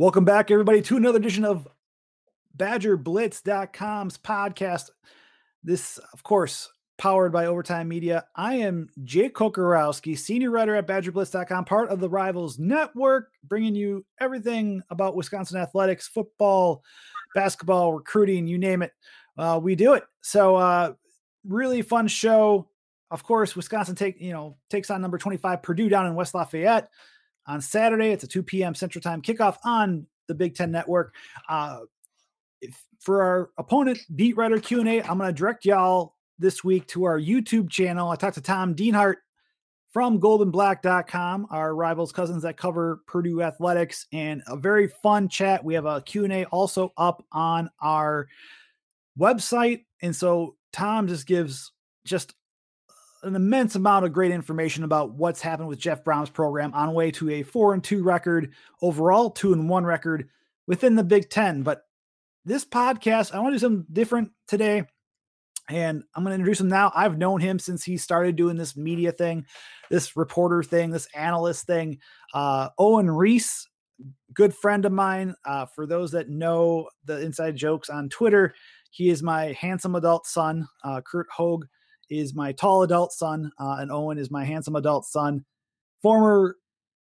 Welcome back, everybody, to another edition of BadgerBlitz.com's podcast. This, of course, powered by Overtime Media. I am Jake Kocorowski, senior writer at BadgerBlitz.com, part of the Rivals Network, bringing you everything about Wisconsin athletics, football, basketball, recruiting, you name it. Uh, we do it. So, uh, really fun show. Of course, Wisconsin take you know takes on number 25 Purdue down in West Lafayette on Saturday. It's a 2 p.m. Central Time kickoff on the Big Ten Network. Uh, if, for our opponent beat writer Q and A, I'm going to direct y'all this week to our YouTube channel. I talked to Tom Dienhart from goldenblack.com, our rivals cousins that cover Purdue athletics and a very fun chat. We have a Q&A also up on our website. And so Tom just gives just an immense amount of great information about what's happened with Jeff Brohm's program on way to a four and two record overall, two and one record within the Big Ten. But this podcast, I want to do something different today. And I'm going to introduce him now. I've known him since he started doing this media thing, this reporter thing, this analyst thing. Uh, Owen Riese, good friend of mine. Uh, for those that know the inside jokes on Twitter, he is my handsome adult son. Uh, Kurt Hogue is my tall adult son, uh, and Owen is my handsome adult son. Former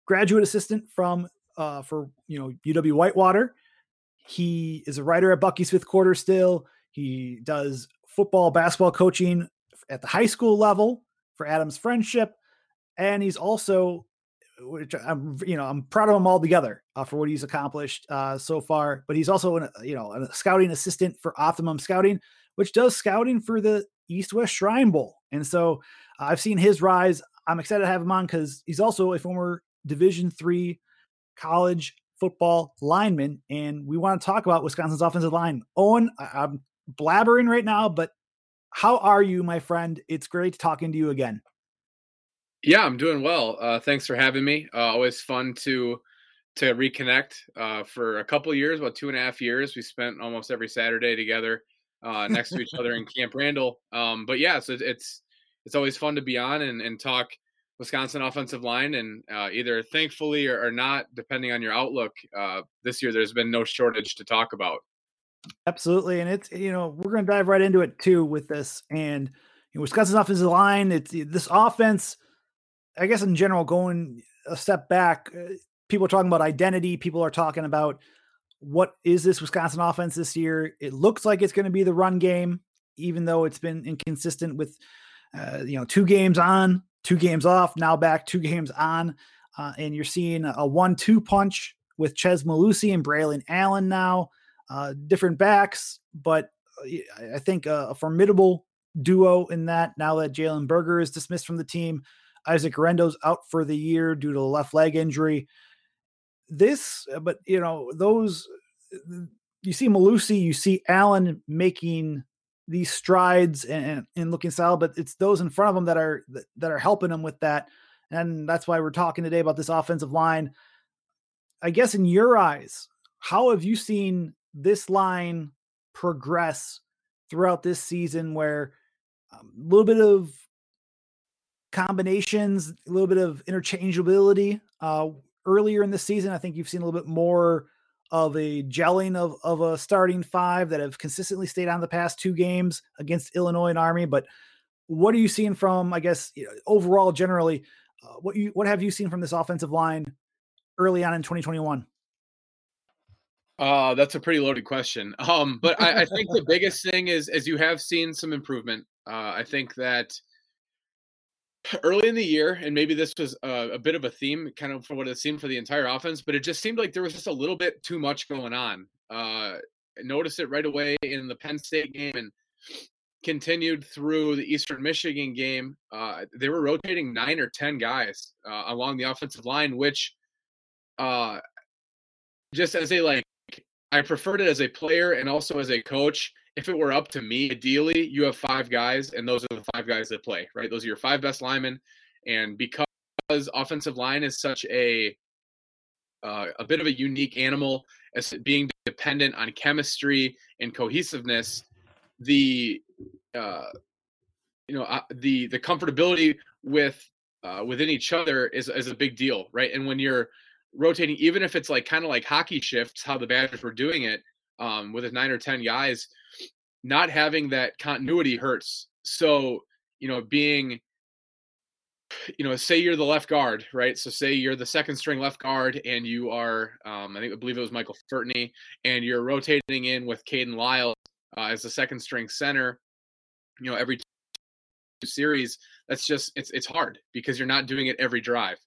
graduate assistant from uh, for you know UW Whitewater. He is a writer at Bucky's fifth quarter still. He does football, basketball coaching at the high school level for Adams Friendship, and he's also, which I'm you know I'm proud of him all together uh, for what he's accomplished uh, so far. But he's also an you know a scouting assistant for Optimum Scouting, which does scouting for the East West Shrine Bowl. And so uh, I've seen his rise. I'm excited to have him on because he's also a former Division three college football lineman, and we want to talk about Wisconsin's offensive line. Owen, I- I'm blabbering right now, but how are you, my friend? It's great talking to you again. Yeah, I'm doing well. Uh, thanks for having me. Uh, always fun to to reconnect. Uh, for a couple years, about two and a half years, we spent almost every Saturday together uh, next to each other in Camp Randall. Um, but yeah, so it's it's always fun to be on and, and talk Wisconsin offensive line, and uh, either thankfully or, or, not, depending on your outlook, uh, this year there's been no shortage to talk about. Absolutely, and it's you know we're going to dive right into it too with this, and you know, Wisconsin's offensive line. It's this offense. I guess in general, going a step back, uh, people are talking about identity. People are talking about what is this Wisconsin offense this year? It looks like it's going to be the run game, even though it's been inconsistent with, uh, you know, two games on, two games off, now back two games on. Uh, and you're seeing a one-two punch with Chez Mellusi and Braylon Allen now, uh, different backs, but uh, I think a, a, formidable duo in that. Now that Jalen Berger is dismissed from the team, Isaac Guerendo's out for the year due to a left leg injury this, uh, but you know, those you see Mellusi, you see Allen making these strides and, and looking solid, but it's those in front of them that are that are helping them with that. And that's why we're talking today about this offensive line. I guess in your eyes, how have you seen this line progress throughout this season where um, a little bit of combinations, a little bit of interchangeability uh, earlier in the season. I think you've seen a little bit more of a gelling of, of a starting five that have consistently stayed on the past two games against Illinois and Army. But what are you seeing from, I guess, you know, overall, generally, uh, what you what have you seen from this offensive line early on in 2021? Uh, that's a pretty loaded question. Um, but I, I think the biggest thing is, as you have seen some improvement. Uh, I think that early in the year, and maybe this was a, a, bit of a theme, kind of for what it seemed for the entire offense, but it just seemed like there was just a little bit too much going on. Uh, noticed it right away in the Penn State game and continued through the Eastern Michigan game. Uh, they were rotating nine or 10 guys uh, along the offensive line, which uh, just as a like, I preferred it as a player and also as a coach if it were up to me, ideally, you have five guys, and those are the five guys that play, right? Those are your five best linemen. And because offensive line is such a uh, a bit of a unique animal as being dependent on chemistry and cohesiveness, the uh, you know uh, the the comfortability with uh, within each other is is a big deal, right? And when you're rotating, even if it's like kind of like hockey shifts, how the Badgers were doing it um, with nine or ten guys, not having that continuity hurts. So you know, being you know, say you're the left guard, right? So say you're the second string left guard and you are, um, I think I believe it was Michael Furtney, and you're rotating in with Kayden Lyle uh, as the second string center. You know, every series, that's just it's it's hard because you're not doing it every drive,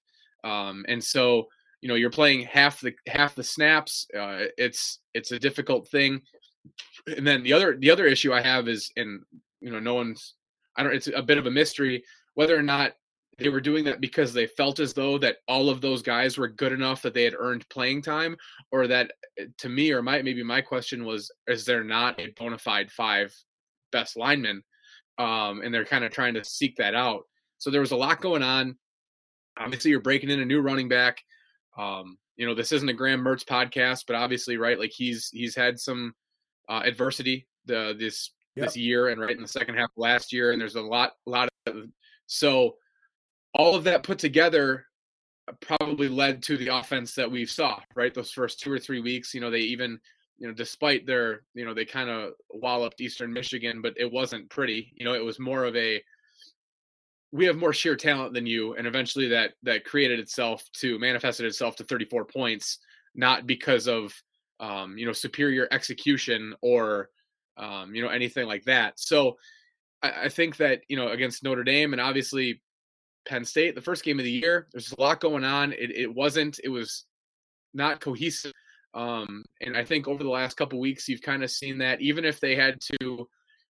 um, and so you know you're playing half the half the snaps. Uh, it's it's a difficult thing. And then the other the other issue I have is, and you know, no one's I don't. It's a bit of a mystery whether or not they were doing that because they felt as though that all of those guys were good enough that they had earned playing time or that eh, to me or my maybe my question was is there not a bona fide five best linemen um, and they're kind of trying to seek that out. So there was a lot going on. Obviously you're breaking in a new running back. Um, you know this isn't a graham mertz podcast but obviously right like he's he's had some uh, adversity the this yep. this year and right in the second half of last year and there's a lot a lot of so all of that put together uh, probably led to the offense that we saw right those first two or three weeks you know they even you know despite their you know they kind of walloped eastern michigan but it wasn't pretty you know it was more of a we have more sheer talent than you and eventually that that created itself to manifested itself to 34 points not because of um, you know superior execution or um, you know anything like that so I, I think that you know against notre dame and obviously Penn State, the first game of the year. There's a lot going on. It, it wasn't, it was not cohesive. Um, and I think over the last couple weeks, you've kind of seen that even if they had to,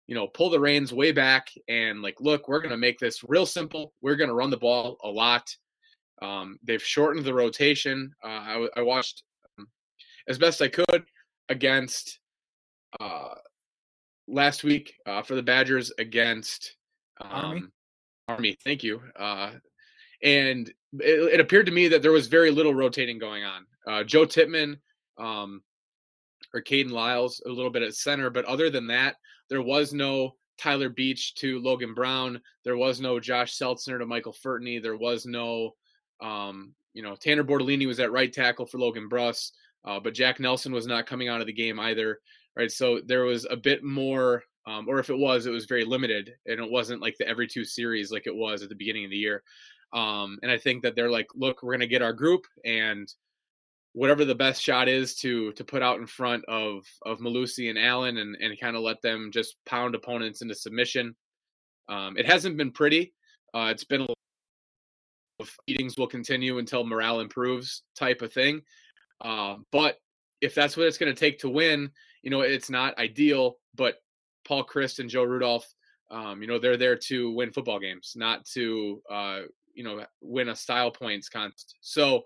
you know, pull the reins way back and like, look, we're going to make this real simple. We're going to run the ball a lot. Um, they've shortened the rotation. Uh, I, I, watched as best I could against uh, last week uh, for the Badgers against um, Army. Thank you. Uh, and it, it, appeared to me that there was very little rotating going on. Uh, Joe Tippmann um, or Kayden Lyles a little bit at center, but other than that, there was no Tyler Beach to Logan Brown. There was no Josh Seltzner to Michael Furtney. There was no, um, you know, Tanner Bortolini was at right tackle for Logan Bruss, uh, but Jack Nelson was not coming out of the game either. Right, so there was a bit more um, or if it was, it was very limited, and it wasn't like the every two series like it was at the beginning of the year. Um, and I think that they're like, look, we're gonna get our group, and whatever the best shot is to to put out in front of of Mellusi and Allen, and and kind of let them just pound opponents into submission. Um, it hasn't been pretty. Uh, it's been a of meetings will continue until morale improves type of thing. Uh, but if that's what it's going to take to win, you know, it's not ideal, but Paul Chryst and Joe Rudolph, um, you know, they're there to win football games, not to, uh, you know, win a style points contest. So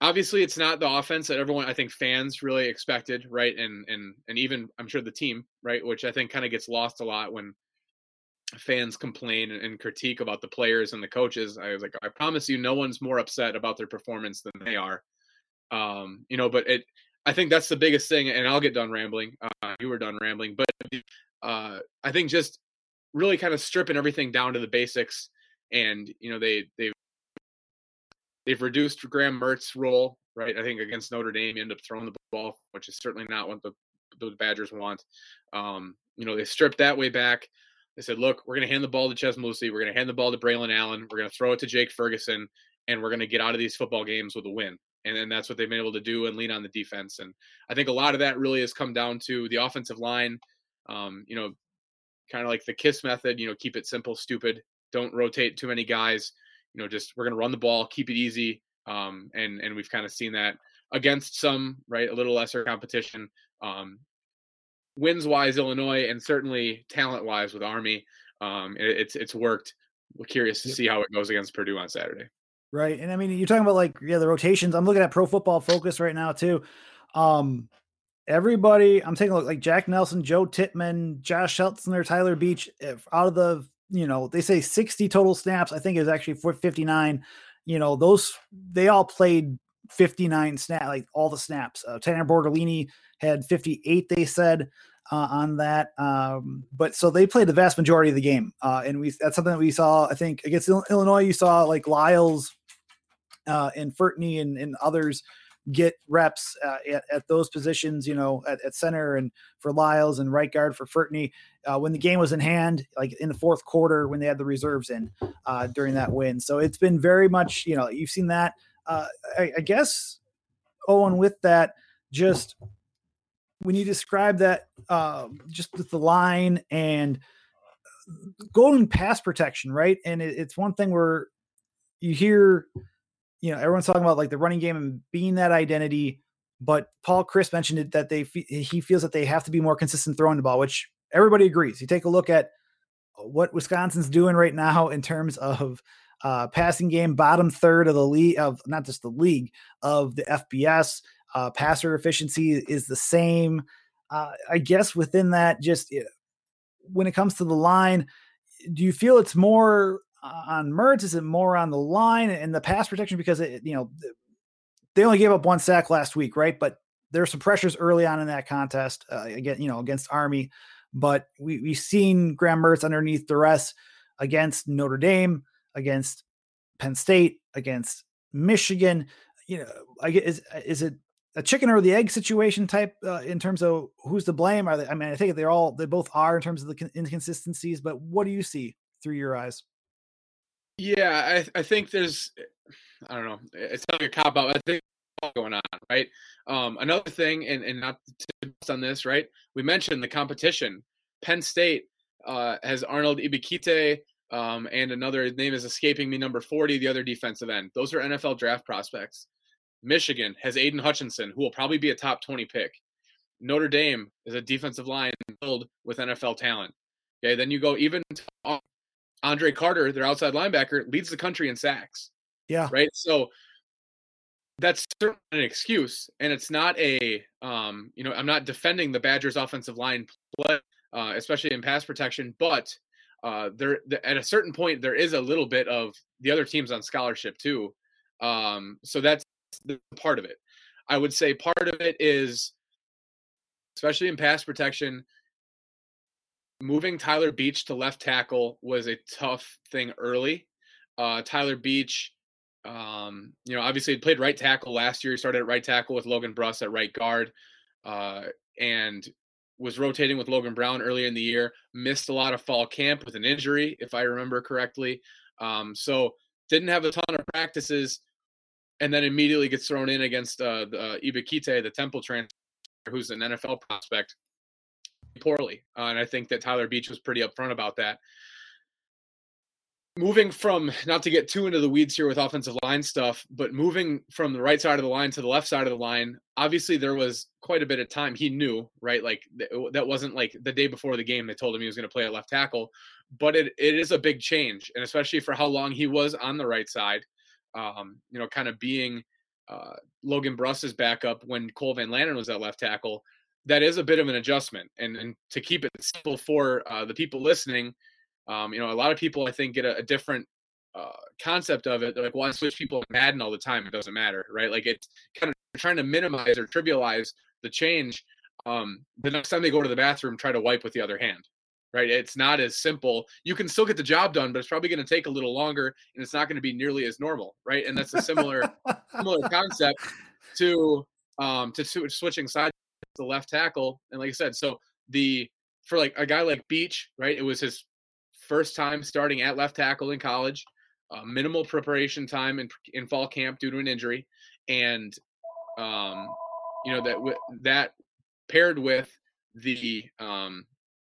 obviously, it's not the offense that everyone, I think, fans really expected, right? And and and even I'm sure the team, right, which I think kind of gets lost a lot when fans complain and critique about the players and the coaches. I was like, I promise you, no one's more upset about their performance than they are. Um, you know, but it I think that's the biggest thing, and I'll get done rambling. Uh, you were done rambling, but uh, I think just really kind of stripping everything down to the basics, and you know they they've they've reduced Graham Mertz's role, right? I think against Notre Dame, you end up throwing the ball, which is certainly not what the the Badgers want. Um, you know, they stripped that way back. They said, look, we're going to hand the ball to Chez Mellusi. We're going to hand the ball to Braylon Allen. We're going to throw it to Jake Ferguson, and we're going to get out of these football games with a win and then that's what they've been able to do and lean on the defense. And I think a lot of that really has come down to the offensive line. Um, you know, kind of like the kiss method. You know, keep it simple, stupid. Don't rotate too many guys. You know, just we're gonna run the ball, keep it easy. Um, and and we've kind of seen that against some right a little lesser competition. Um, wins wise, Illinois, and certainly talent wise with Army. Um, it, it's it's worked. We're curious to see how it goes against Purdue on Saturday. Right. And I mean, you're talking about like, yeah, the rotations. I'm looking at pro football focus right now too. Um, everybody, I'm taking a look like Jack Nelson, Joe Tippmann, Josh Seltzner, Tyler Beach out of the, you know, they say 60 total snaps. I think it was actually 59. You know, those, they all played 59 snap, like all the snaps. Uh, Tanner Bortolini had 58, they said. Uh, on that. Um, but so they played the vast majority of the game, uh, and we that's something that we saw. I think against Illinois, you saw like Lyles uh, and Furtney and, and others get reps uh, at, at, those positions, you know, at, at, center and for Lyles and right guard for Furtney uh, when the game was in hand, like in the fourth quarter when they had the reserves in uh, during that win. So it's been very much, you know, you've seen that. Uh, I, I guess, Owen, with that, just when you describe that, uh, just with the line and golden pass protection, right? And it, it's one thing where you hear you know, everyone's talking about like the running game and being that identity. But Paul Chryst mentioned it that they he feels that they have to be more consistent throwing the ball, which everybody agrees. You take a look at what Wisconsin's doing right now in terms of uh, passing game, bottom third of the league of not just the league of the FBS. Uh, passer efficiency is the same. Uh, I guess within that, just when it comes to the line, do you feel it's more on Mertz? Is it more on the line and the pass protection? Because it, you know, they only gave up one sack last week, right? But there's some pressures early on in that contest uh, again, you know, against Army. But we we've seen Graham Mertz underneath duress against Notre Dame, against Penn State, against Michigan. You know, I get is is it a chicken or the egg situation type uh, in terms of who's to blame? Are they? I mean, I think they're all they both are in terms of the inconsistencies. But what do you see through your eyes? Yeah, I, I think there's, I don't know, it's like a cop out. I think going on, right? Um, another thing, and, and not to on this, right? We mentioned the competition. Penn State uh, has Arnold Ebiketie, um, and another name is escaping me, number 40, the other defensive end. Those are NFL draft prospects. Michigan has Aidan Hutchinson, who will probably be a top 20 pick. Notre Dame is a defensive line filled with NFL talent. Okay, then you go even to Andre Carter, their outside linebacker, leads the country in sacks. Yeah. Right. So that's certainly an excuse, and it's not a, um, you know, I'm not defending the Badgers' offensive line play, uh, especially in pass protection, but uh, there at a certain point there is a little bit of the other teams on scholarship too. Um, so that's the part of it. I would say part of it is, especially in pass protection, moving Tyler Beach to left tackle was a tough thing early. Uh, Tyler Beach, um, you know, obviously he played right tackle last year. He started at right tackle with Logan Bruss at right guard, uh, and was rotating with Logan Brown earlier in the year. Missed a lot of fall camp with an injury, if I remember correctly. Um, so didn't have a ton of practices, and then immediately gets thrown in against uh, the uh, Ebiketie, the Temple transfer, who's an NFL prospect poorly. Uh, and I think that Tyler Beach was pretty upfront about that. Moving from, not to get too into the weeds here with offensive line stuff, but moving from the right side of the line to the left side of the line, obviously there was quite a bit of time. He knew, right? Like that wasn't like the day before the game they told him he was going to play at left tackle, but it, it is a big change. And especially for how long he was on the right side, um, you know, kind of being uh, Logan Bruss's backup when Cole Van Lanen was at left tackle that is a bit of an adjustment. And, and to keep it simple for uh, the people listening, um, you know, a lot of people I think get a, a different uh, concept of it. They're like, well, I switch people in Madden all the time. It doesn't matter, right? Like it's kind of trying to minimize or trivialize the change. Um, the next time they go to the bathroom, try to wipe with the other hand, right? It's not as simple. You can still get the job done, but it's probably going to take a little longer, and it's not going to be nearly as normal, right? And that's a similar similar concept to um, to switching sides the left tackle. And like I said, so the for like a guy like Beach, right? It was his first time starting at left tackle in college. Uh, minimal preparation time in in fall camp due to an injury, and um, you know that that paired with the um,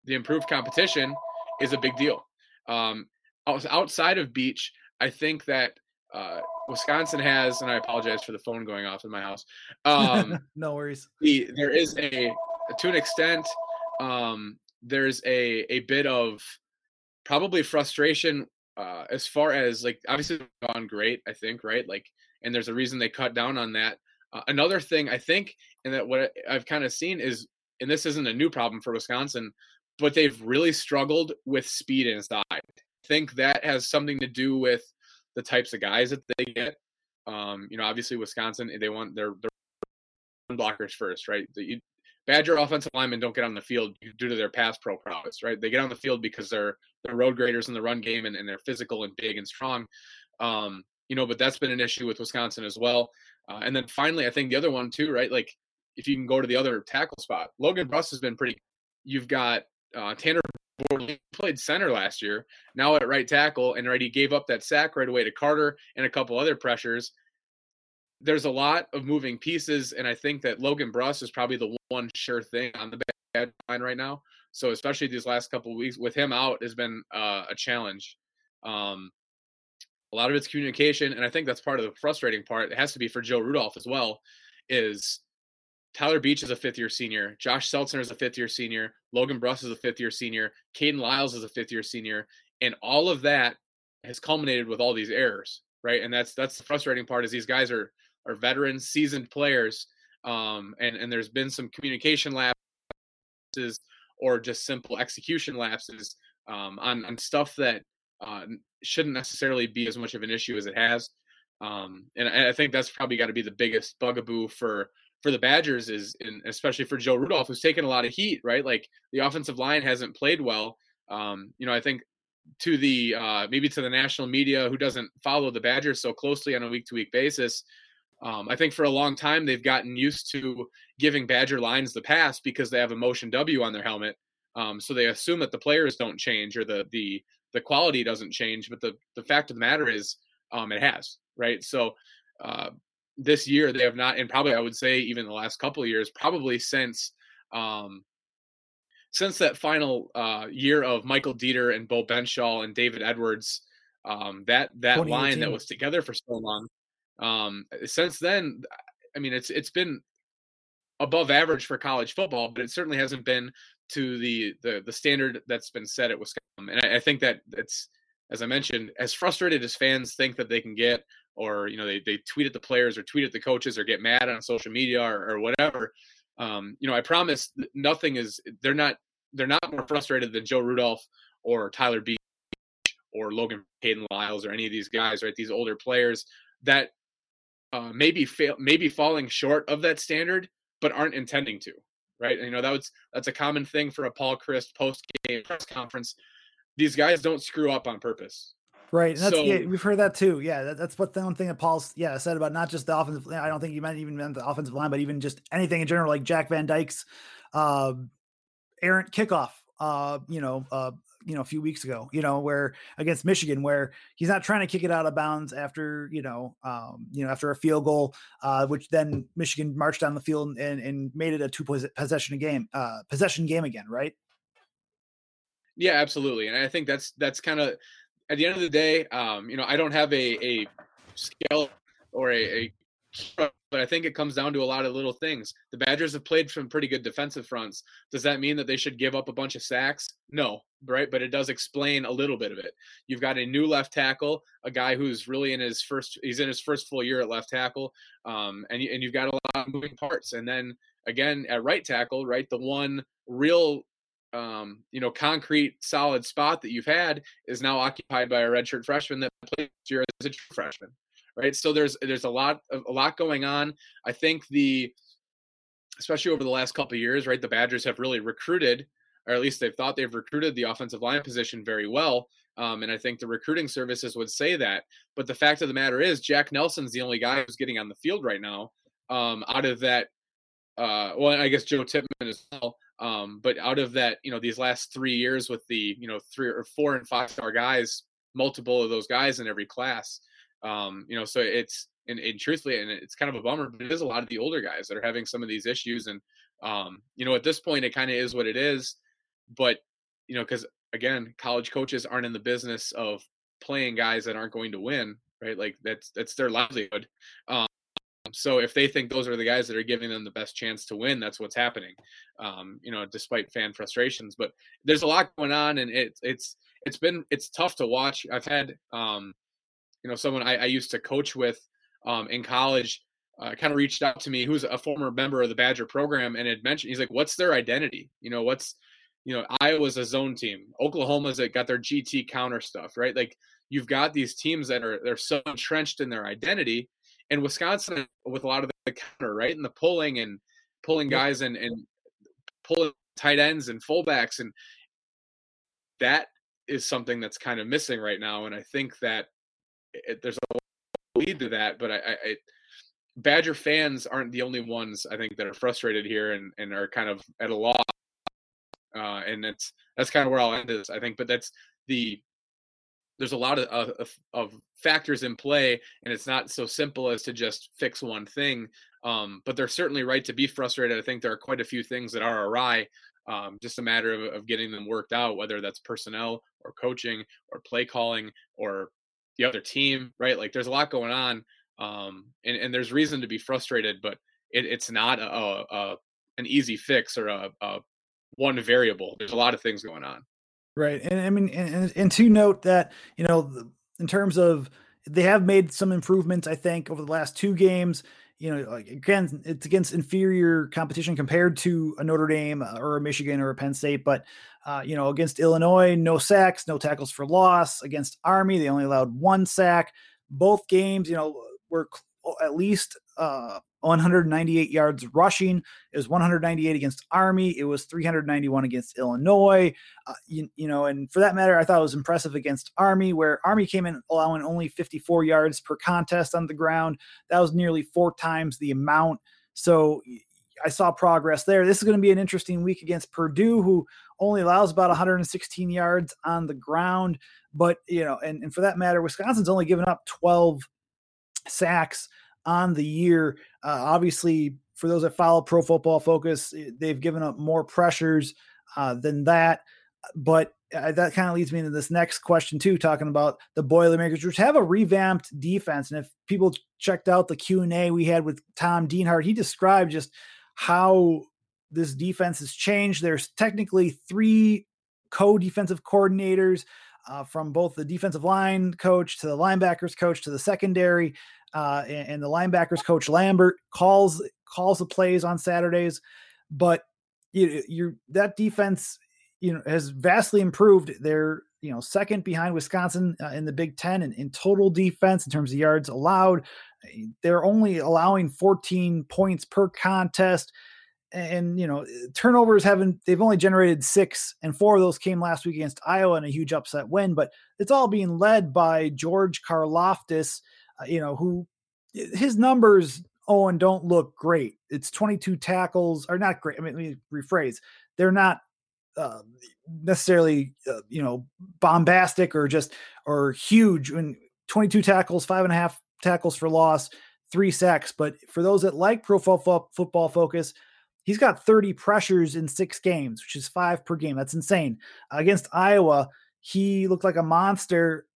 the improved competition is a big deal. Um, outside of Beach, I think that uh, Wisconsin has, and I apologize for the phone going off in my house. Um, no worries. The, there is a, to an extent, um, there's a a bit of probably frustration uh, as far as like obviously gone great. I think right, like, and there's a reason they cut down on that. Uh, another thing I think, and that what I've kind of seen is, and this isn't a new problem for Wisconsin, but they've really struggled with speed inside. I think that has something to do with the types of guys that they get. Um, you know, obviously Wisconsin, they want their, their blockers first, right? The Badger offensive linemen don't get on the field due to their pass pro prowess, right? They get on the field because they're they're road graders in the run game and, and they're physical and big and strong. Um, you know, but that's been an issue with Wisconsin as well. Uh, and then finally, I think the other one too, right? Like if you can go to the other tackle spot, Logan Bruss has been pretty. You've got uh, Tanner played center last year, now at right tackle, and right he gave up that sack right away to Carter and a couple other pressures. There's a lot of moving pieces, and I think that Logan Bruss is probably the one sure thing on the bad line right now. So especially these last couple weeks with him out has been uh, a challenge. Um, a lot of it's communication, and I think that's part of the frustrating part. It has to be for Joe Rudolph as well. Is Tyler Beach is a fifth year senior, Josh Seltzner is a fifth year senior, Logan Bruss is a fifth year senior, Kayden Lyles is a fifth year senior, and all of that has culminated with all these errors, right? And that's that's the frustrating part is these guys are are veterans, seasoned players, um, and and there's been some communication lapses or just simple execution lapses um, on on stuff that uh, shouldn't necessarily be as much of an issue as it has. Um, and I think that's probably got to be the biggest bugaboo for for the Badgers is, and especially for Joe Rudolph, who's taken a lot of heat. Right, like the offensive line hasn't played well. Um, you know, I think to the uh, maybe to the national media who doesn't follow the Badgers so closely on a week to week basis. Um, I think for a long time they've gotten used to giving Badger lines the pass because they have a motion W on their helmet. Um, so they assume that the players don't change or the the the quality doesn't change. But the the fact of the matter is, um, it has right. So uh, this year they have not, and probably I would say even the last couple of years, probably since um, since that final uh, year of Michael Deiter and Beau Benzschawel and David Edwards, um, that that line that was together for so long. Um, since then, I mean, it's it's been above average for college football, but it certainly hasn't been to the the, the standard that's been set at Wisconsin. And I, I think that it's as I mentioned, as frustrated as fans think that they can get, or you know, they they tweet at the players or tweet at the coaches or get mad on social media or, or whatever. Um, you know, I promise nothing is they're not they're not more frustrated than Joe Rudolph or Tyler Beach or Logan Kayden Lyles or any of these guys, right? These older players that uh, maybe fail, maybe falling short of that standard, but aren't intending to, right? And, you know, that was that's a common thing for a Paul Chryst post game press conference. These guys don't screw up on purpose. Right. And that's so, yeah, we've heard that too. Yeah, that, that's what the one thing that Paul's yeah said about not just the offensive. I don't think he meant even meant the offensive line, but even just anything in general, like Jack Van Dyke's uh, errant kickoff. Uh, you know, uh, you know a few weeks ago you know where against michigan where he's not trying to kick it out of bounds after you know um you know after a field goal uh which then michigan marched down the field and and made it a two possession game uh possession game again right yeah absolutely and i think that's that's kind of at the end of the day um you know i don't have a a scale or a, a but I think it comes down to a lot of little things. The Badgers have played from pretty good defensive fronts. Does that mean that they should give up a bunch of sacks? No, right? But it does explain a little bit of it. You've got a new left tackle, a guy who's really in his first he's in his first full year at left tackle. Um, and and you've got a lot of moving parts. And then again at right tackle, right? The one real um, you know, concrete solid spot that you've had is now occupied by a redshirt freshman that played year as a freshman right? So there's there's a lot of, a lot going on. I think the especially over the last couple years, right? The Badgers have really recruited, or at least they've thought they've recruited the offensive line position very well. Um, and I think the recruiting services would say that. But the fact of the matter is, Jack Nelson's the only guy who's getting on the field right now. Um, out of that, uh, well, I guess Joe Tippmann as well. Um, but out of that, you know, these last three years with the, you know, three or four and five star guys, multiple of those guys in every class, um, you know, so it's and, and truthfully, and it's kind of a bummer, but it is a lot of the older guys that are having some of these issues. And um, you know, at this point, it kind of is what it is. But you know, because again, college coaches aren't in the business of playing guys that aren't going to win, right? Like that's that's their livelihood. Um, so if they think those are the guys that are giving them the best chance to win, that's what's happening. Um, you know, despite fan frustrations, but there's a lot going on, and it's it's it's been it's tough to watch. I've had um, you know someone I, I used to coach with um, in college uh, kind of reached out to me who's a former member of the Badger program and had mentioned he's like what's their identity you know what's you know Iowa's a zone team Oklahoma's got their GT counter stuff right like you've got these teams that are they're so entrenched in their identity and Wisconsin with a lot of the counter right and the pulling and pulling guys and and pulling tight ends and fullbacks and that is something that's kind of missing right now and I think that it, there's a lead to that. But I, I, Badger fans aren't the only ones I think that are frustrated here and, and are kind of at a loss. Uh, and that's that's kind of where I'll end this, I think. But that's the there's a lot of, of, of factors in play, and it's not so simple as to just fix one thing. Um, but they're certainly right to be frustrated. I think there are quite a few things that are awry. Um, just a matter of, of getting them worked out, whether that's personnel or coaching or play calling or the other team, right? Like there's a lot going on, um, and and there's reason to be frustrated, but it, it's not a, a, an easy fix or a, a one variable. There's a lot of things going on. Right, and I mean, and, and to note that you know, in terms of they have made some improvements, I think, over the last two games. You know, like again, it's against inferior competition compared to a Notre Dame uh, or a Michigan or a Penn State, but uh, you know, against Illinois, no sacks, no tackles for loss. Against Army, they only allowed one sack. Both games, you know, were at least uh, 198 yards rushing. It was 198 against Army. It was 391 against Illinois. Uh, you, you, know, and for that matter, I thought it was impressive against Army, where Army came in allowing only 54 yards per contest on the ground. That was nearly four times the amount. So I saw progress there. This is going to be an interesting week against Purdue, who only allows about 116 yards on the ground. But, you know, and, and for that matter, Wisconsin's only given up 12 sacks on the year. Uh, obviously, for those that follow Pro Football Focus, eh, they've given up more pressures uh, than that. But uh, that kind of leads me into this next question too, talking about the Boilermakers, which have a revamped defense. And if people checked out the Q and A we had with Tom Dienhart, he described just how this defense has changed. There's technically three co-defensive coordinators. Uh, from both the defensive line coach to the linebackers coach to the secondary uh, and, and, the linebackers coach Lambert calls calls the plays on Saturdays, but you, you're that defense you know has vastly improved. They're you know second behind Wisconsin uh, in the Big Ten in, in total defense in terms of yards allowed. They're only allowing 14 points per contest and you know turnovers haven't they've only generated six and four of those came last week against iowa in a huge upset win but it's all being led by george karlaftis uh, you know, who his numbers, Owen, don't look great. It's 22 tackles, are not great. I mean, let me rephrase. They're not uh, necessarily, uh, you know, bombastic or just or huge. When 22 tackles, five and a half tackles for loss, three sacks. But for those that like Pro Football Focus, he's got 30 pressures in six games, which is five per game. That's insane. Against Iowa, he looked like a monster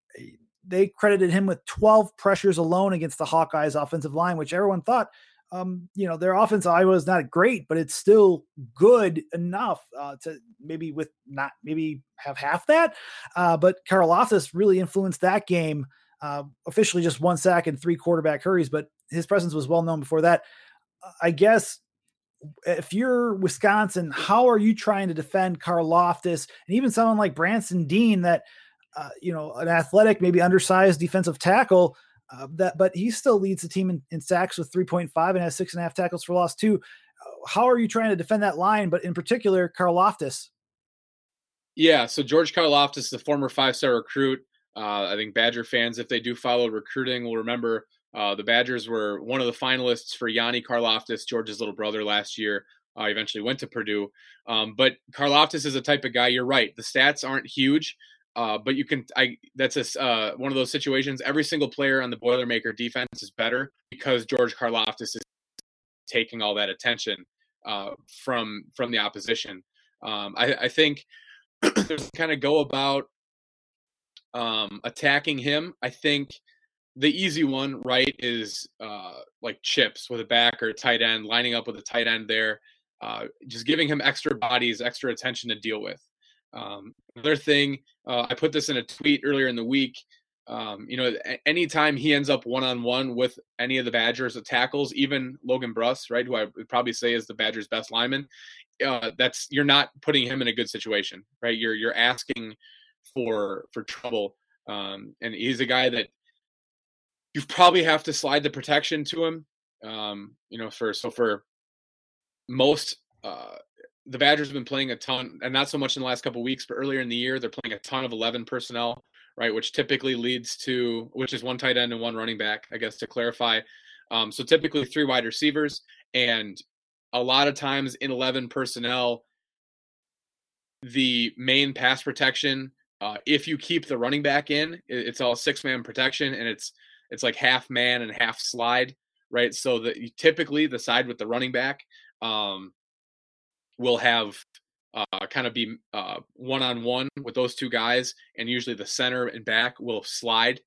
they credited him with 12 pressures alone against the Hawkeyes offensive line, which everyone thought, um, you know, their offense Iowa is not great, but it's still good enough uh, to maybe with not maybe have half that. Uh, but Karlaftis really influenced that game. Uh, officially just one sack and three quarterback hurries, but his presence was well known before that. I guess if you're Wisconsin, how are you trying to defend Karlaftis and even someone like Branson Deen that uh, you know, an athletic, maybe undersized defensive tackle. Uh, that, but he still leads the team in, in, sacks with 3.5 and has six and a half tackles for loss too. Uh, how are you trying to defend that line? But in particular, Karlaftis. Yeah, so George Karlaftis, the former five-star recruit. Uh, I think Badger fans, if they do follow recruiting, will remember uh, the Badgers were one of the finalists for Yanni Karlaftis, George's little brother, last year. Uh, eventually went to Purdue. Um, but Karlaftis is a type of guy. You're right. The stats aren't huge, uh, but you can, I that's a, uh, one of those situations. Every single player on the Boilermaker defense is better because George Karlaftis is taking all that attention uh, from from the opposition. Um, I, I think there's kind of go about um, attacking him. I think the easy one, right, is uh, like chips with a back or a tight end, lining up with a tight end there, uh, just giving him extra bodies, extra attention to deal with. Um, another thing, uh, I put this in a tweet earlier in the week. Um, you know, anytime he ends up one on one with any of the Badgers of tackles, even Logan Bruss, right, who I would probably say is the Badgers' best lineman, uh, that's you're not putting him in a good situation, right? You're you're asking for for trouble, um, and he's a guy that you probably have to slide the protection to him. Um, you know, for so for most uh, the Badgers have been playing a ton, and not so much in the last couple weeks, but earlier in the year, they're playing a ton of 11 personnel, right? Which typically leads to which is one tight end and one running back, I guess to clarify. Um, so typically three wide receivers, and a lot of times in 11 personnel, the main pass protection, uh, if you keep the running back in, it's all six man protection, and it's it's like half man and half slide, right? So that typically the side with the running back um, will have uh, kind of be one on one with those two guys, and usually the center and back will slide.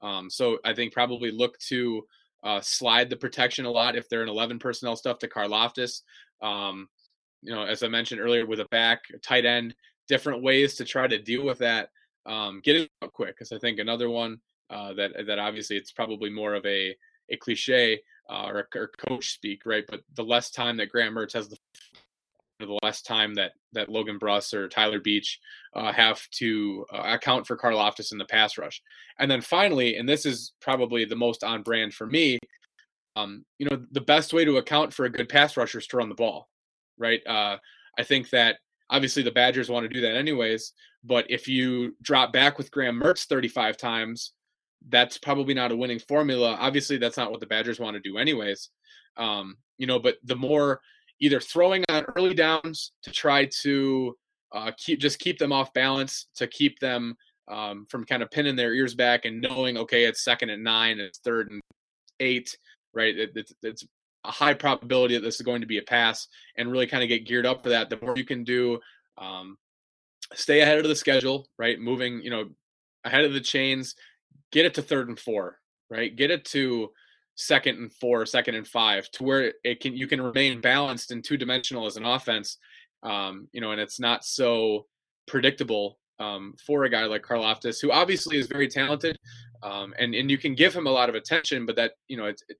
Um, so I think probably look to uh, slide the protection a lot if they're an 11 personnel stuff to Karlaftis. Um, you know, as I mentioned earlier, with a back, a tight end, different ways to try to deal with that. Um, getting up quick, because I think another one uh, that that obviously it's probably more of a a cliche uh, or, or coach speak, right? But the less time that Graham Mertz has the the less time that that Logan Bruss or Tyler Beach uh, have to uh, account for Karlaftis in the pass rush. And then finally, and this is probably the most on brand for me, um, you know, the best way to account for a good pass rusher is to run the ball, right? Uh, I think that obviously the Badgers want to do that anyways, but if you drop back with Graham Mertz 35 times, that's probably not a winning formula. Obviously, that's not what the Badgers want to do anyways. Um, you know, but the more either throwing on early downs to try to uh, keep just keep them off balance to keep them um, from kind of pinning their ears back and knowing okay it's second and nine it's third and eight right? It, it's, it's a high probability that this is going to be a pass and really kind of get geared up for that. The more you can do um, stay ahead of the schedule right? Moving you know ahead of the chains get it to third and four right? Get it to second and four, second and five, to where it can you can remain balanced and two dimensional as an offense. Um, you know, and it's not so predictable um, for a guy like Karlaftis, who obviously is very talented, um, and and you can give him a lot of attention, but that you know it's it,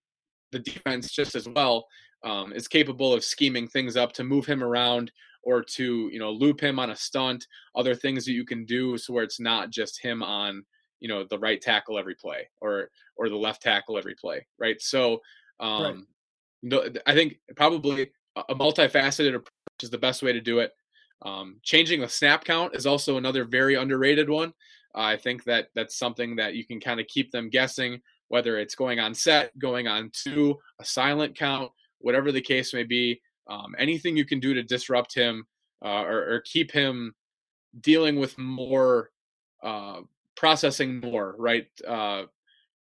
the defense just as well um, is capable of scheming things up to move him around or to you know loop him on a stunt, other things that you can do so where it's not just him on you know the right tackle every play or or the left tackle every play, right? So um, right. I think probably a multifaceted approach is the best way to do it. Um, changing the snap count is also another very underrated one. Uh, I think that that's something that you can kind of keep them guessing, whether it's going on set, going on two, a silent count, whatever the case may be. Um, anything you can do to disrupt him uh, or, or, keep him dealing with more uh, processing more, right? Uh,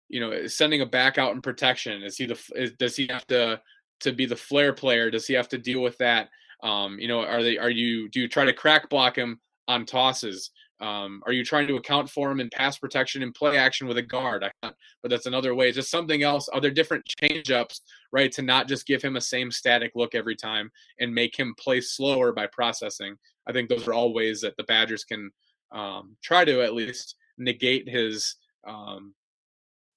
you know, sending a back out in protection. Is he the? Is, does he have to to be the flare player? Does he have to deal with that? Um, you know, are they? Are you? Do you try to crack block him on tosses? Um, are you trying to account for him in pass protection and play action with a guard? I, but that's another way. Just something else. Are there different change ups, right? To not just give him a same static look every time and make him play slower by processing. I think those are all ways that the Badgers can um, try to at least negate his um,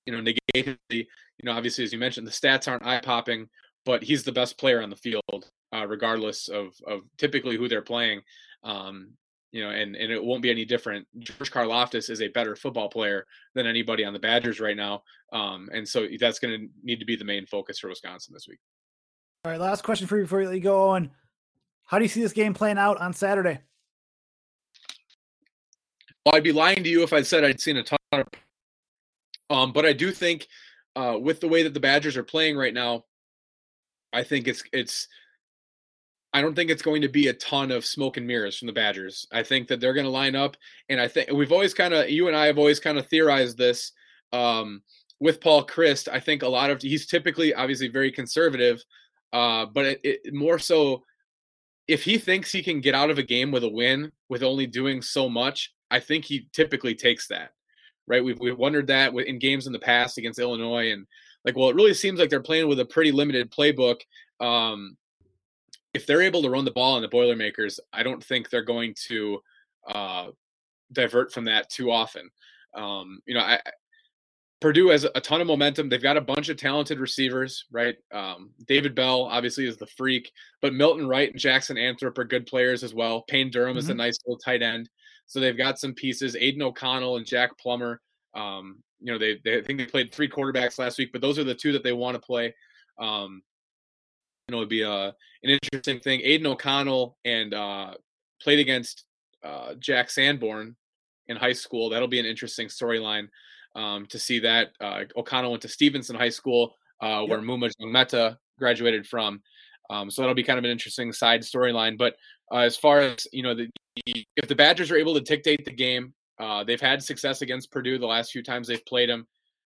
you know negate the you know obviously as you mentioned the stats aren't eye popping but he's the best player on the field uh, regardless of of typically who they're playing um, you know and and it won't be any different. George Karlaftis is a better football player than anybody on the Badgers right now um, and so that's going to need to be the main focus for Wisconsin this week. All right last question for you before you go on how do you see this game playing out on Saturday I'd be lying to you if I said I'd seen a ton of. Um, but I do think, uh, with the way that the Badgers are playing right now, I think it's it's. I don't think it's going to be a ton of smoke and mirrors from the Badgers. I think that they're going to line up, and I think we've always kind of you and I have always kind of theorized this um, with Paul Chryst. I think a lot of he's typically obviously very conservative, uh, but it, it more so if he thinks he can get out of a game with a win with only doing so much, I think he typically takes that, right? We've, we've wondered that in games in the past against Illinois. And like, well, it really seems like they're playing with a pretty limited playbook. Um, if they're able to run the ball on the Boilermakers, I don't think they're going to uh, divert from that too often. Um, you know, I, Purdue has a ton of momentum. They've got a bunch of talented receivers, right? Um, David Bell obviously is the freak, but Milton Wright and Jackson Anthrop are good players as well. Payne Durham mm-hmm. is a mm-hmm. nice little tight end. So they've got some pieces. Aidan O'Connell and Jack Plummer. Um, you know, they, they I think they played three quarterbacks last week, but those are the two that they want to play. Um, you know, it'd be a, uh, an interesting thing. Aidan O'Connell and uh, played against uh, Jack Sanborn in high school. That'll be an interesting storyline um, to see that. Uh, O'Connell went to Stevenson High School, uh, where yep. Muma Meta graduated from. Um, so that'll be kind of an interesting side storyline. But uh, as far as you know, the, if the Badgers are able to dictate the game, uh, they've had success against Purdue the last few times they've played them.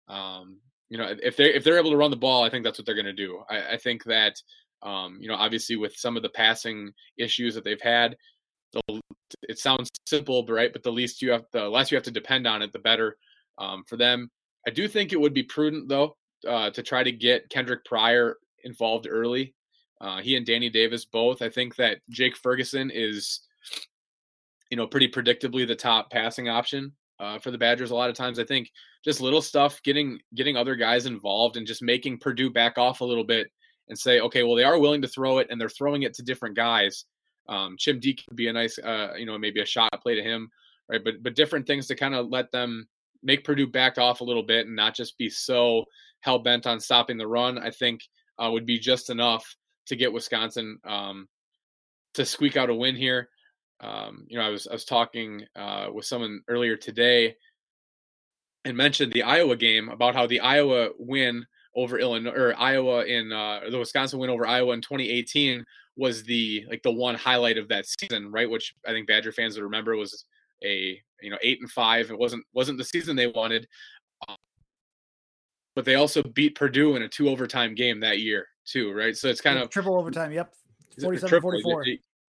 Um, you know, if they if they're able to run the ball, I think that's what they're going to do. I, I, think that um, you know, obviously with some of the passing issues that they've had, the, it sounds simple, but right, but the least you have, the less you have to depend on it, the better um, for them. I do think it would be prudent though uh, to try to get Kendric Pryor involved early. Uh, he and Danny Davis both. I think that Jake Ferguson is, you know, pretty predictably the top passing option uh, for the Badgers. A lot of times, I think just little stuff, getting getting other guys involved, and just making Purdue back off a little bit and say, okay, well, they are willing to throw it, and they're throwing it to different guys. Um, Chim Dike could be a nice, uh, you know, maybe a shot play to him, right? But but different things to kind of let them make Purdue back off a little bit and not just be so hell bent on stopping the run. I think uh, would be just enough to get Wisconsin um, to squeak out a win here. Um, you know, I was I was talking uh, with someone earlier today and mentioned the Iowa game about how the Iowa win over Illinois or Iowa in uh, the Wisconsin win over Iowa in 2018 was the like the one highlight of that season, right? Which I think Badger fans would remember was a you know eight and five. It wasn't wasn't the season they wanted, um, but they also beat Purdue in a two overtime game that year too, right? So it's kind of triple overtime. Yep, 47 44.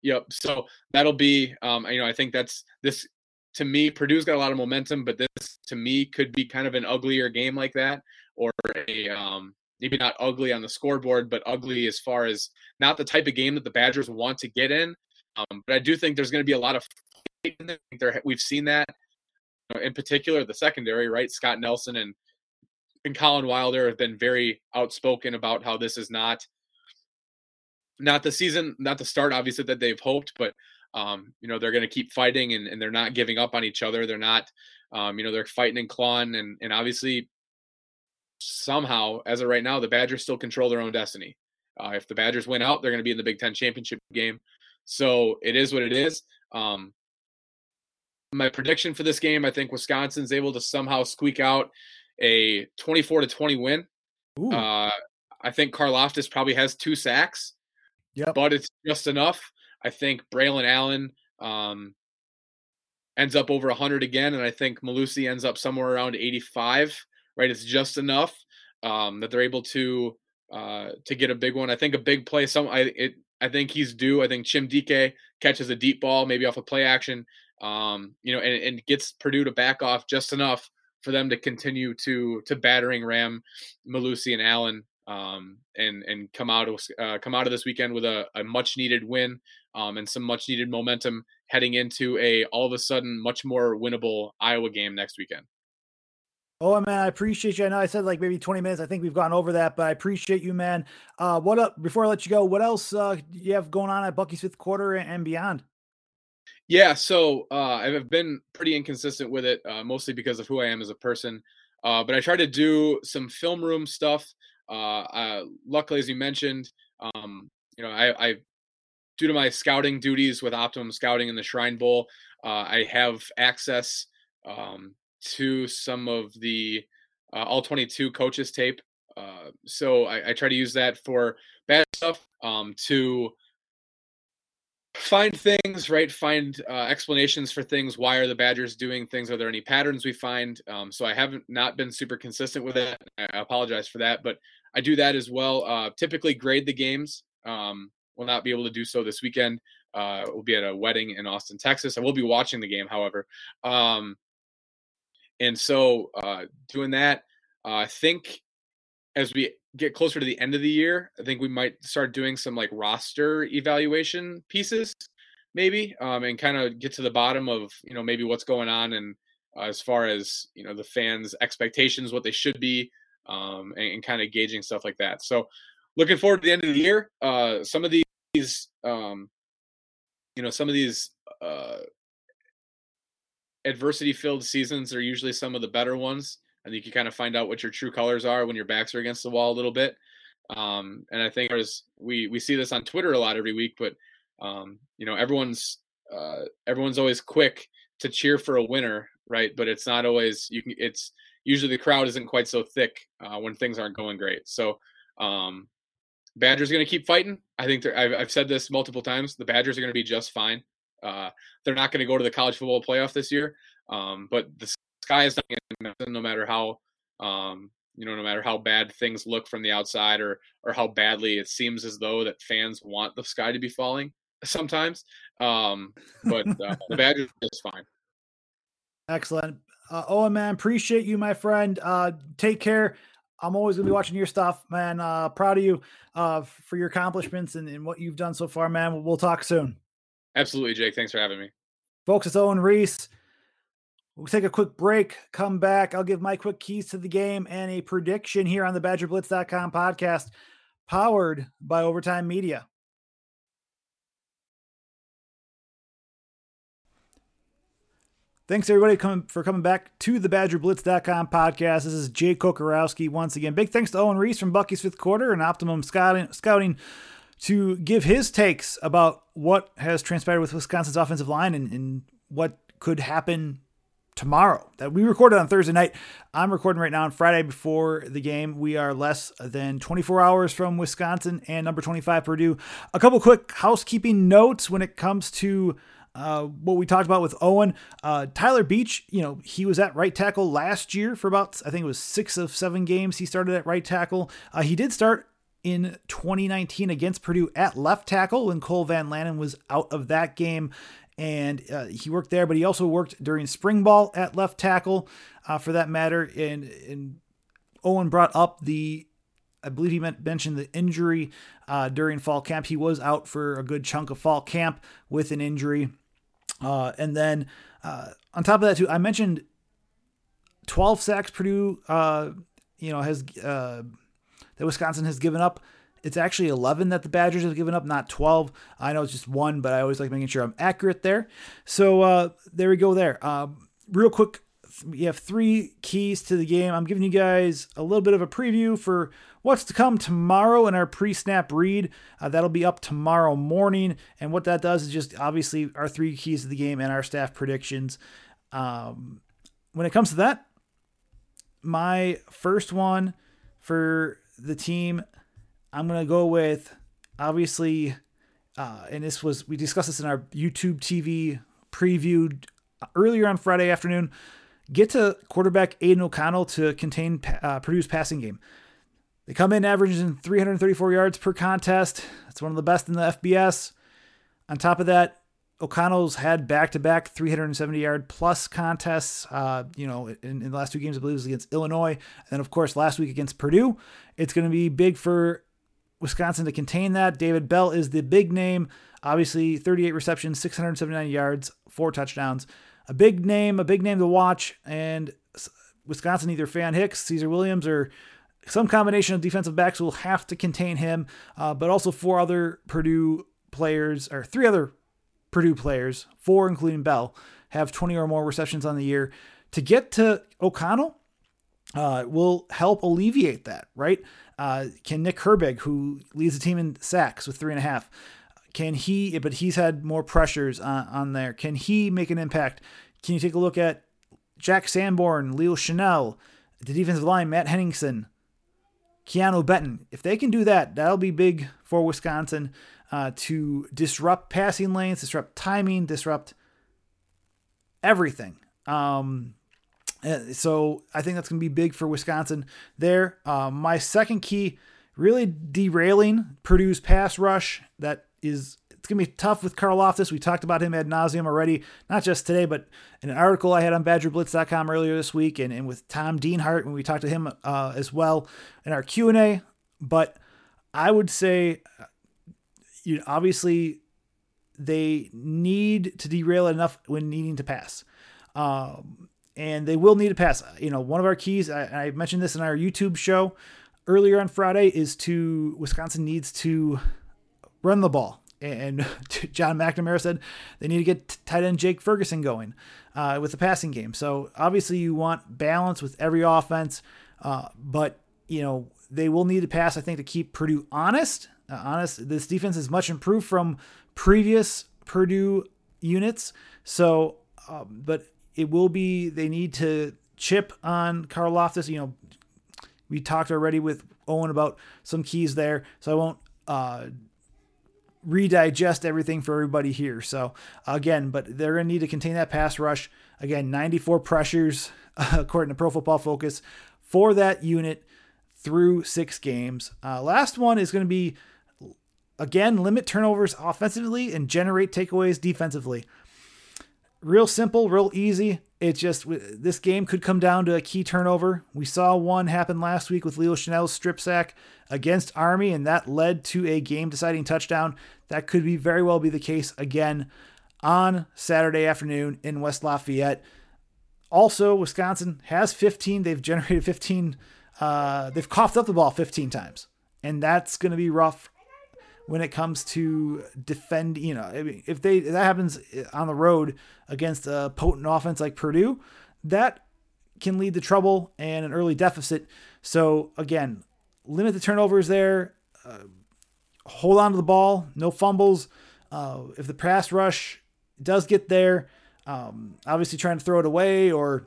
Yep. So that'll be, um, you know, I think that's this to me. Purdue's got a lot of momentum, but this to me could be kind of an uglier game like that, or a um, maybe not ugly on the scoreboard, but ugly as far as not the type of game that the Badgers want to get in. Um, but I do think there's going to be a lot of. We've seen that in particular the secondary, right? Scott Nelson and and Collin Wilder have been very outspoken about how this is not not the season, not the start, obviously that they've hoped, but um, you know they're going to keep fighting and, and they're not giving up on each other. They're not, um, you know, they're fighting and clawing, and and obviously somehow, as of right now, the Badgers still control their own destiny. Uh, if the Badgers win out, they're going to be in the Big Ten championship game. So it is what it is. Um, my prediction for this game, I think Wisconsin's able to somehow squeak out a 24 to 20 win. Uh, I think Karlaftis probably has two sacks. Yeah, but it's just enough. I think Braylon Allen um, ends up over 100 again, and I think Mellusi ends up somewhere around 85. Right, it's just enough um, that they're able to uh, to get a big one. I think a big play. Some I it I think he's due. I think Chim Dike catches a deep ball, maybe off a play action, um, you know, and, and gets Purdue to back off just enough for them to continue to to battering ram Mellusi and Allen um, and and come out of uh, come out of this weekend with a, a much needed win um, and some much needed momentum heading into a all of a sudden much more winnable Iowa game next weekend. Oh man, I appreciate you. I know I said like maybe 20 minutes. I think we've gone over that, but I appreciate you, man. Uh, what up? Before I let you go, what else uh, you have going on at Bucky's fifth quarter and beyond? Yeah, so uh, I've been pretty inconsistent with it, uh, mostly because of who I am as a person. Uh, but I try to do some film room stuff. Uh, uh, luckily, as you mentioned, um, you know, I, I, due to my scouting duties with Optimum Scouting in the Shrine Bowl, uh, I have access um, to some of the all 22 coaches tape. so I, I, try to use that for bad stuff um, to find things right? Find uh, explanations for things. Why are the badgers doing things? Are there any patterns we find? Um, so i haven't not been super consistent with it. I apologize for that but i do that as well. Uh, typically grade the games. Um, will not be able to do so this weekend. Uh, we'll be at a wedding in austin texas. I will be watching the game however. Um, and so uh, doing that uh, i think as we get closer to the end of the year, I think we might start doing some like roster evaluation pieces, maybe, um, and kind of get to the bottom of you know maybe what's going on and uh, as far as you know the fans' expectations, what they should be, um, and, and kind of gauging stuff like that. So, looking forward to the end of the year. Uh, some of these, um, you know, some of these. Uh, adversity filled seasons are usually some of the better ones I think you kind of find out what your true colors are when your backs are against the wall a little bit. Um, and I think as we we see this on Twitter a lot every week, but um, you know everyone's uh, everyone's always quick to cheer for a winner, right? But it's not always you can. It's usually the crowd isn't quite so thick uh, when things aren't going great. So um, Badgers going to keep fighting. I think I've, I've, said this multiple times. The Badgers are going to be just fine. Uh, they're not going to go to the college football playoff this year, um, but the sky is not no matter how um, you know no matter how bad things look from the outside or or how badly it seems as though that fans want the sky to be falling sometimes. Um, but uh, the Badgers is fine. Excellent. Uh, Owen, man, appreciate you, my friend. Uh, take care. I'm always gonna be watching your stuff, man. Uh, proud of you uh, for your accomplishments and, and what you've done so far, man. We'll, we'll talk soon. Absolutely, Jake. Thanks for having me, folks. It's Owen Riese. We'll take a quick break, come back. I'll give my quick keys to the game and a prediction here on the BadgerBlitz.com podcast, powered by Overtime Media. Thanks everybody for coming back to the BadgerBlitz.com podcast. This is Jay Kocorowski once again. Big thanks to Owen Riese from Bucky's Fifth Quarter and Optimum Scouting, Scouting to give his takes about what has transpired with Wisconsin's offensive line and, and what could happen tomorrow that we recorded on Thursday night. I'm recording right now on Friday before the game. We are less than 24 hours from Wisconsin and number 25 Purdue. A couple quick housekeeping notes when it comes to uh, what we talked about with Owen, uh, Tyler Beach, you know, he was at right tackle last year for about, I think it was six of seven games he started at right tackle. Uh, he did start in 2019 against Purdue at left tackle when Cole Van Lanen was out of that game. And uh, he worked there, but he also worked during spring ball at left tackle uh, for that matter. And, and Owen brought up the I believe he mentioned the injury uh, during fall camp. He was out for a good chunk of fall camp with an injury. Uh, and then uh, on top of that, too, I mentioned 12 sacks Purdue, uh, you know, has that Wisconsin has given up. It's actually 11 that the Badgers have given up, not 12. I know it's just one, but I always like making sure I'm accurate there. So uh, there we go there. Um, real quick, we have three keys to the game. I'm giving you guys a little bit of a preview for what's to come tomorrow in our pre snap read. Uh, that'll be up tomorrow morning. And what that does is just obviously our three keys to the game and our staff predictions. Um, when it comes to that, my first one for the team, I'm to go with obviously, uh, and this was, we discussed this in our YouTube TV preview earlier on Friday afternoon. Get to quarterback Aidan O'Connell to contain uh, Purdue's passing game. They come in averaging 334 yards per contest. That's one of the best in the FBS. On top of that, O'Connell's had back-to-back 370 yard plus contests. Uh, you know, in, in, the last two games, I believe it was against Illinois, and then of course last week against Purdue. It's going to be big for Wisconsin to contain that. David Bell is the big name. Obviously, 38 receptions, 679 yards, four touchdowns. A big name, a big name to watch. And Wisconsin, either Faion Hicks, Caesar Williams, or some combination of defensive backs will have to contain him, uh, but also four other Purdue players, or three other Purdue players, four including Bell, have 20 or more receptions on the year. To get to O'Connell uh, will help alleviate that, right? Uh, can Nick Herbig, who leads the team in sacks with three and a half, can he, but he's had more pressures on, on there, can he make an impact? Can you take a look at Jack Sanborn, Leo Chenal, the defensive line, Matt Henningsen, Keanu Benton. If they can do that, that'll be big for Wisconsin uh, to disrupt passing lanes, disrupt timing, disrupt everything. Um, so I think that's going to be big for Wisconsin there. Uh, my second key, really derailing Purdue's pass rush. That is it's going to be tough with Karlaftis. We talked about him ad nauseum already, not just today, but in an article I had on BadgerBlitz.com earlier this week, and, and with Tom Dienhart when we talked to him uh, as well in our Q and A. But I would say, you know, obviously, they need to derail enough when needing to pass. Um, and they will need to pass. You know, one of our keys, I, I mentioned this in our YouTube show earlier on Friday, is to Wisconsin needs to run the ball and John McNamara said they need to get tight end Jake Ferguson going uh, with the passing game. So obviously you want balance with every offense, uh, but you know they will need to pass. I think to keep Purdue honest. Uh, honest, this defense is much improved from previous Purdue units. So um, but it will be they need to chip on Karlaftis. You know, we talked already with Owen about some keys there, so I won't uh, redigest everything for everybody here. So again, but they're going to need to contain that pass rush. Again, 94 pressures according to Pro Football Focus for that unit through six games. Uh, last one is going to be again limit turnovers offensively and generate takeaways defensively. Real simple, real easy. It's just this game could come down to a key turnover. We saw one happen last week with Leo Chenal's strip sack against Army, and that led to a game deciding touchdown. That could be very well be the case again on Saturday afternoon in West Lafayette. Also, Wisconsin has 15. They've generated 15. Uh, they've coughed up the ball 15 times, and that's going to be rough when it comes to defend. You know, I mean, if they if that happens on the road against a potent offense like Purdue, that can lead to trouble and an early deficit. So again, limit the turnovers there. Uh, hold on to the ball, no fumbles. Uh, if the pass rush does get there, um, obviously trying to throw it away or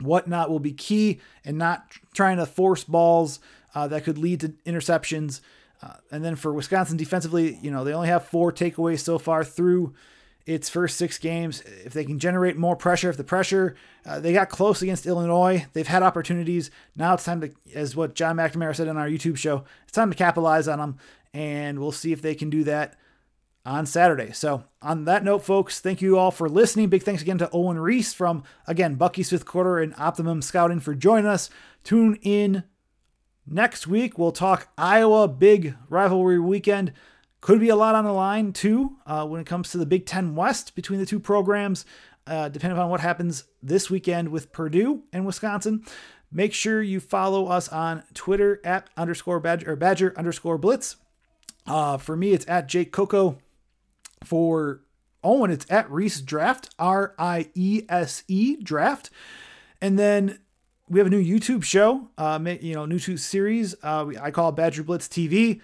whatnot will be key, and not trying to force balls uh, that could lead to interceptions. Uh, and then for Wisconsin defensively, you know, they only have four takeaways so far through its first six games. If they can generate more pressure, if the pressure, uh, they got close against Illinois, they've had opportunities. Now it's time to, as what John McNamara said on our YouTube show, it's time to capitalize on them. And we'll see if they can do that on Saturday. So, on that note, folks, thank you all for listening. Big thanks again to Owen Riese from, again, Bucky's Fifth Quarter and Optimum Scouting for joining us. Tune in Next week, we'll talk Iowa big rivalry weekend. Could be a lot on the line, too, uh, when it comes to the Big Ten West between the two programs, uh, depending on what happens this weekend with Purdue and Wisconsin. Make sure you follow us on Twitter at underscore badger, or badger underscore blitz. Uh, for me, it's at Jake Coco. For Owen, it's at Riese Draft, R I E S E Draft. And then we have a new YouTube show, uh, you know, new series. Uh, I call Badger Blitz TV.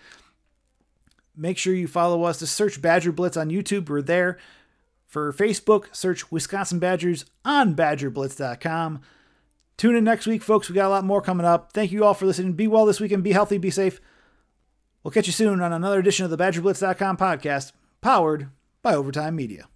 Make sure you follow us. to search Badger Blitz on YouTube. We're there. For Facebook, search Wisconsin Badgers on BadgerBlitz.com. Tune in next week, folks. We got a lot more coming up. Thank you all for listening. Be well this weekend. Be healthy. Be safe. We'll catch you soon on another edition of the BadgerBlitz.com podcast, powered by Overtime Media.